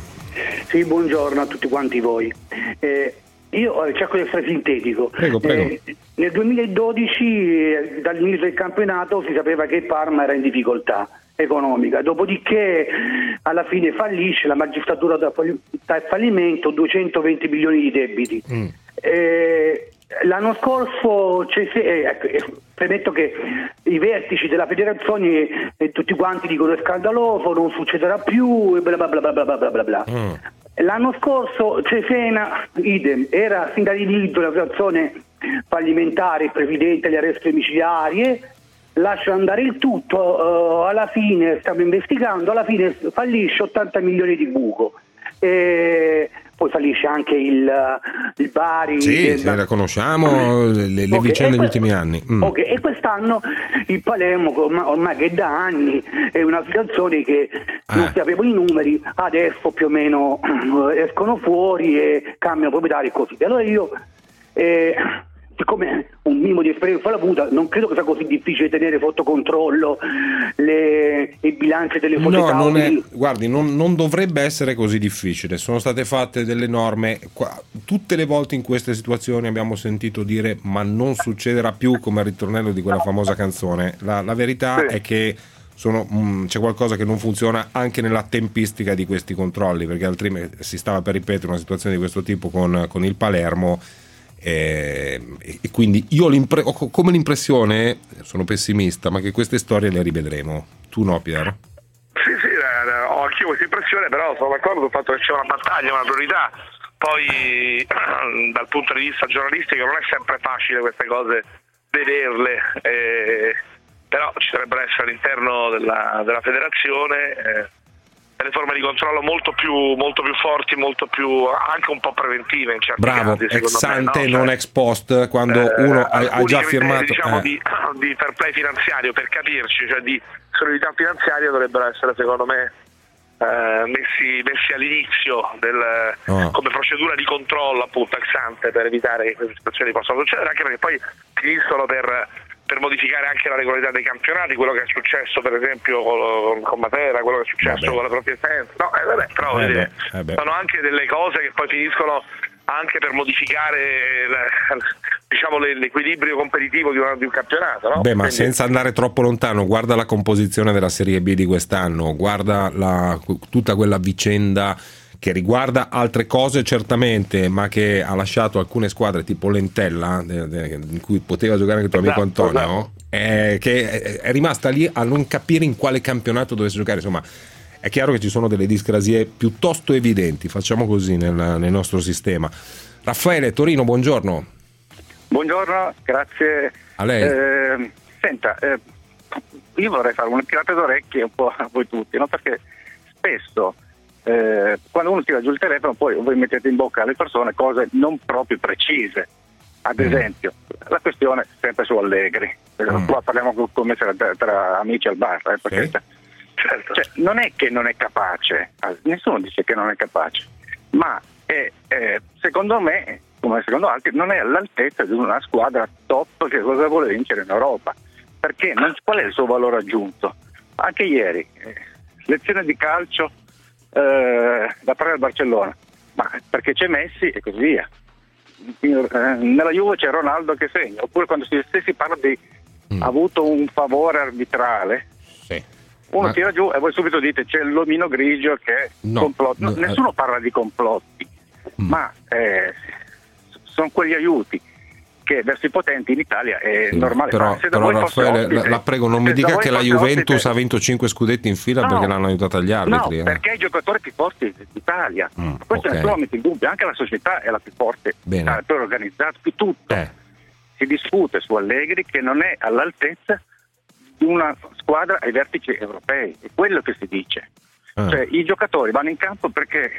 Sì, buongiorno a tutti quanti voi. Eh, io eh, cerco di essere sintetico. Prego, prego. Eh, nel 2012, eh, dall'inizio del campionato, si sapeva che Parma era in difficoltà economica, dopodiché alla fine fallisce, la magistratura dà fallimento, 220 milioni di debiti. Eh, l'anno scorso, eh, ecco, eh, Premetto che i vertici della federazione e eh, eh, tutti quanti dicono è scandaloso, non succederà più e bla bla bla bla bla bla bla. Mm. L'anno scorso Cesena, idem, era sin dall'inizio la situazione fallimentare, il presidente, le arresti domiciliari, lascia andare il tutto, uh, alla fine stiamo investigando, alla fine fallisce 80 milioni di buco. E poi fallisce anche il, il Bari. Sì, sì, la conosciamo, le, le Ok, vicende degli que- ultimi anni. Mm. Ok, e quest'anno il Palermo, ormai, ormai che da anni è una situazione che Ah. non sappiamo i numeri, adesso più o meno eh, escono fuori e cambiano proprietari e così via. Allora io, eh, siccome un minimo di esperienza l'ho avuta, non credo che sia così difficile tenere sotto controllo le, i bilanci delle società. No, non è, guardi, non, non dovrebbe essere così difficile. Sono state fatte delle norme. qua- tutte le volte in queste situazioni abbiamo sentito dire ma non succederà più come il ritornello di quella famosa canzone. La, la verità è che sono- mm, c'è qualcosa che non funziona anche nella tempistica di questi controlli, perché altrimenti si stava per ripetere una situazione di questo tipo con, con il Palermo. Eh, E, e quindi io ho, ho co- come l'impressione, sono pessimista, ma che queste storie le rivedremo. Tu no, Piero? Sì, sì, eh, eh, ho anch'io questa impressione, però sono d'accordo sul fatto che c'è una battaglia, una priorità. Poi dal punto di vista giornalistico non è sempre facile queste cose vederle, eh, però ci dovrebbero essere all'interno della, della federazione eh, delle forme di controllo molto più, molto più forti, molto più anche un po' preventive in certi Bravo, casi. ex ante, no? non ex post, quando eh, uno ha, ha già firmato. diciamo, eh. di, di fair play finanziario per capirci, cioè di solidità finanziaria dovrebbero essere secondo me eh, messi, messi all'inizio del- Oh. come procedura di controllo appunto ex ante per evitare che queste situazioni possano succedere anche perché poi finiscono per, per modificare anche la regolarità dei campionati quello che è successo per esempio con, con Matera quello che è successo Vabbè. con la propria essenza no, eh, vabbè, però Eh beh, eh beh. sono anche delle cose che poi finiscono anche per modificare la- diciamo, le- l'equilibrio competitivo di, una- di un campionato. No? Beh, ma Quindi- senza andare troppo lontano, guarda la composizione della Serie B di quest'anno, guarda la- tutta quella vicenda che riguarda altre cose certamente, ma che ha lasciato alcune squadre tipo Lentella, in cui poteva giocare anche tuo amico Esatto, Antonio, eh, che è, è rimasta lì a non capire in quale campionato dovesse giocare. Insomma, è chiaro che ci sono delle discrasie piuttosto evidenti, facciamo così nel, nel nostro sistema. Raffaele Torino, buongiorno. Buongiorno, grazie. A lei. Eh, senta, eh, io vorrei fare un tirate d'orecchie un po' a voi tutti, no? perché spesso eh, quando uno tira giù il telefono poi voi mettete in bocca alle persone cose non proprio precise. Ad esempio, la questione sempre su Allegri, Eh, qua parliamo co- come tra, tra- tra amici al bar, eh, perché cioè, non è che non è capace, ah, nessuno dice che non è capace, ma è, eh, secondo me, come secondo altri, non è all'altezza di una squadra top che cosa vuole vincere in Europa. Perché non- qual è il suo valore aggiunto? Anche ieri, eh, lezione di calcio eh, da parte del Barcellona, ma perché c'è Messi e così via. Eh, nella Juve c'è Ronaldo che segna, oppure quando si, si parla di ha avuto un favore arbitrale, uno Ma- tira giù e voi subito dite c'è l'omino grigio che è No, complotto. No, no, nessuno parla di complotti, ma eh, sono quegli aiuti che verso i potenti in Italia è Sì, normale. Però, però Raffaele, ospite- la, la prego, non mi dica che la Juventus ospite- ha vinto 5 scudetti in fila No. perché l'hanno aiutata agli arbitri. No, eh. perché è i giocatori più forti d'Italia. Questo ok. nessuno mette in dubbio, anche la società è la più forte, Bene. più organizzata, più tutto. Eh. Si discute su Allegri che non è all'altezza di una squadra ai vertici europei, è quello che si dice. Ah. Cioè, i giocatori vanno in campo perché,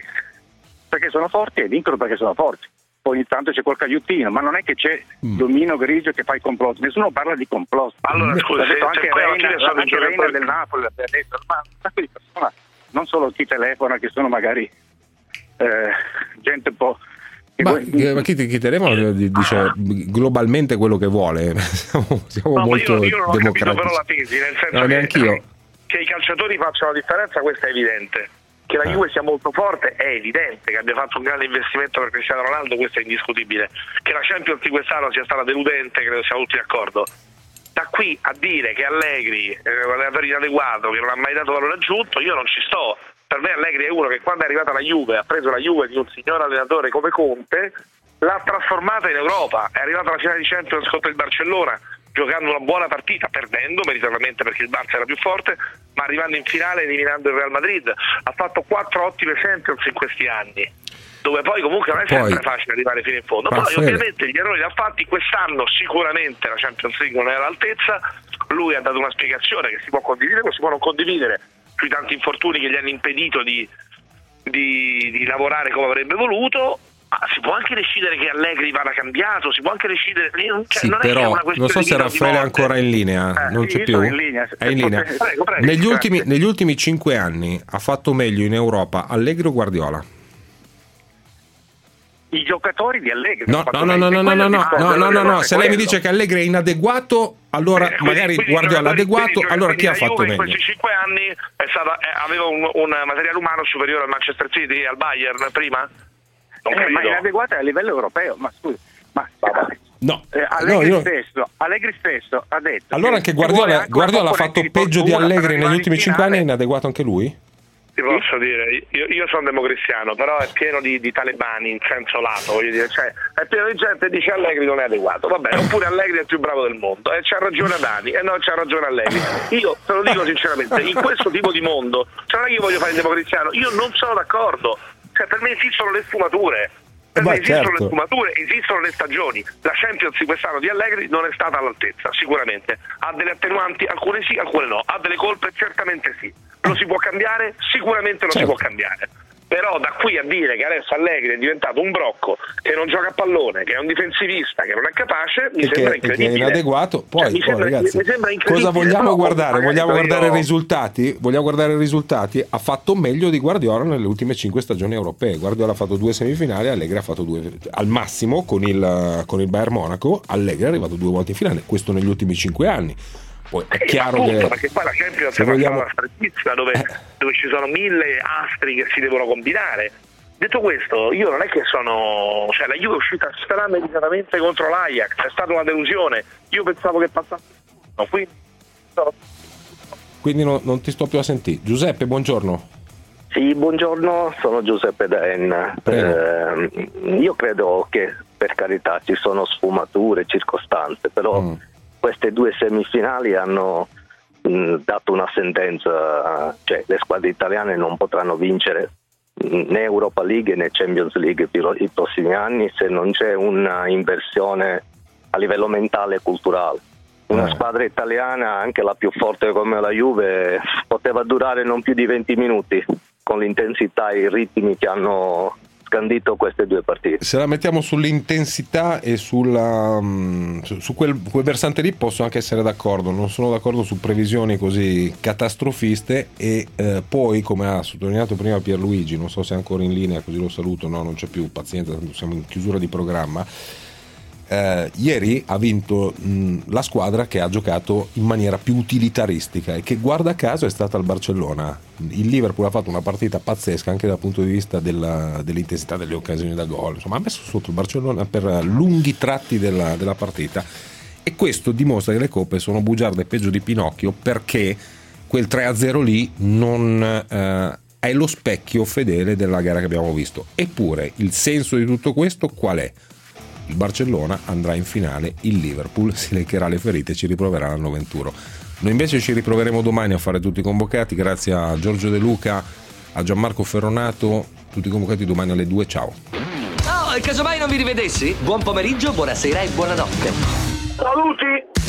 perché sono forti e vincono perché sono forti. Poi ogni tanto c'è qualche aiutino, ma non è che c'è Mm. domino grigio che fa i complotti, nessuno parla di complotti. Allora, scusa, se- anche Reina, anche Reina del Napoli, detto, ma un sacco di persone, non solo chi telefona, che sono magari eh, gente un po' Ma, eh, ma chi, chi Telefano dice globalmente quello che vuole, siamo, siamo No, molto io, io non ho capito però democratici. la tesi, nel senso No, che, neanch'io. che i calciatori facciano la differenza, questo è evidente. Che la Eh. Juve sia molto forte è evidente, che abbia fatto un grande investimento per Cristiano Ronaldo, questo è indiscutibile. Che la Champions di quest'anno sia stata deludente, credo siamo tutti d'accordo. Da qui a dire che Allegri è un allenatore inadeguato, che non ha mai dato valore aggiunto, io non ci sto. Per me Allegri è uno che quando è arrivata la Juve, ha preso la Juve di un signor allenatore come Conte, l'ha trasformata in Europa, è arrivata alla finale di Champions contro il Barcellona, giocando una buona partita, perdendo meritatamente perché il Barça era più forte, ma arrivando in finale eliminando il Real Madrid. Ha fatto quattro ottime Champions in questi anni, dove poi comunque non è Poi- sempre facile arrivare fino in fondo. Poi ovviamente gli errori li ha fatti quest'anno sicuramente la Champions League non era all'altezza, lui ha dato una spiegazione che si può condividere o si può non condividere sui tanti infortuni che gli hanno impedito di, di- di lavorare come avrebbe voluto. Ma si può anche decidere che Allegri vada cambiato, si può anche decidere. Cioè, Sì, non è che è però non so se Raffaele è ancora in linea, Eh, non c'è più. in linea, È in linea. potete- prego, prego, negli, ultimi, negli ultimi cinque anni ha fatto meglio in Europa Allegri o Guardiola? I giocatori di Allegri. No, no, no, no, no, no, no, no, no, no, no, se lei mi dice che Allegri è inadeguato, allora Quindi- magari quindi Guardiola è i giocatori- adeguato, quindi allora chi ha fatto Juve in meglio? questi cinque anni è stata- eh, aveva un, un materiale umano superiore al Manchester City e al Bayern prima? Eh, ma inadeguata a livello europeo. Ma scusi, ma No, eh, Allegri, no, io- stesso, Allegri stesso ha detto. allora che anche Guardiola, anche Guardiola ha fatto peggio di Allegri negli ultimi cinque anni, è inadeguato anche lui? Ti posso dire, io, io sono democristiano, però è pieno di, di talebani in senso lato, voglio dire, cioè è pieno di gente che dice Allegri non è adeguato, va bene, oppure Allegri è il più bravo del mondo, e c'ha ragione Adani, e no, c'ha ragione Allegri. Io te lo dico sinceramente, in questo tipo di mondo, cioè non è che io voglio fare il democristiano, io non sono d'accordo, cioè per me esistono le sfumature. Per Ma me esistono certo. le sfumature, esistono le stagioni. La Champions di quest'anno di Allegri non è stata all'altezza, sicuramente. Ha delle attenuanti, alcune sì, alcune no. Ha delle colpe, certamente sì. Lo si può cambiare? Sicuramente lo Certo. si può cambiare. Però da qui a dire che adesso Allegri è diventato un brocco, che non gioca a pallone, che è un difensivista, che non è capace, mi E sembra e che è incredibile. inadeguato. Poi, Cioè, mi poi, sembra- ragazzi, mi sembra incredibile. cosa vogliamo Però, guardare? Vogliamo io- guardare i risultati? Vogliamo guardare i risultati? Ha fatto meglio di Guardiola nelle ultime cinque stagioni europee. Guardiola ha fatto due semifinali, Allegri ha fatto due al massimo con il, con il Bayern Monaco. Allegri è arrivato due volte in finale, questo negli ultimi cinque anni. Poi è Sì, chiaro appunto, che perché poi la Champions è una vogliamo- strada strettissima dove, dove ci sono mille astri che si devono combinare. Detto questo, io non è che sono. cioè la Juve è uscita strameritatamente contro l'Ajax, è stata una delusione. Io pensavo che passasse. No, quindi quindi no- non ti sto più a sentire. Giuseppe, buongiorno. Sì, buongiorno, sono Giuseppe Daen. Eh, io credo che per carità ci sono sfumature, circostanze, però Mm. Queste due semifinali hanno mh, dato una sentenza, cioè le squadre italiane non potranno vincere mh, né Europa League né Champions League per i prossimi anni se non c'è una inversione a livello mentale e culturale. Una Eh. squadra italiana, anche la più forte come la Juve, poteva durare non più di 20 minuti con l'intensità e i ritmi che hanno scandito queste due partite. Se la mettiamo sull'intensità e sulla, mm, su, quel, quel versante lì posso anche essere d'accordo, non sono d'accordo su previsioni così catastrofiste e eh, poi come ha sottolineato prima Pierluigi, non so se è ancora in linea così lo saluto, no non c'è più, pazienza, siamo in chiusura di programma. Eh, ieri ha vinto mh, la squadra che ha giocato in maniera più utilitaristica e che guarda caso è stata il Barcellona. Il Liverpool ha fatto una partita pazzesca anche dal punto di vista della- dell'intensità delle occasioni da gol, insomma ha messo sotto il Barcellona per lunghi tratti della, della partita e questo dimostra che le coppe sono bugiarde peggio di Pinocchio perché quel 3-0 lì non eh, è lo specchio fedele della gara che abbiamo visto. Eppure il senso di tutto questo qual è? Il Barcellona andrà in finale, il Liverpool si leccherà le ferite e ci riproverà l'anno 21. Noi invece ci riproveremo domani a fare tutti i convocati, grazie a Giorgio De Luca, a Gianmarco Ferronato, tutti convocati domani alle 2, ciao. Oh, e casomai non vi rivedessi? Buon pomeriggio, buonasera e buonanotte. Saluti!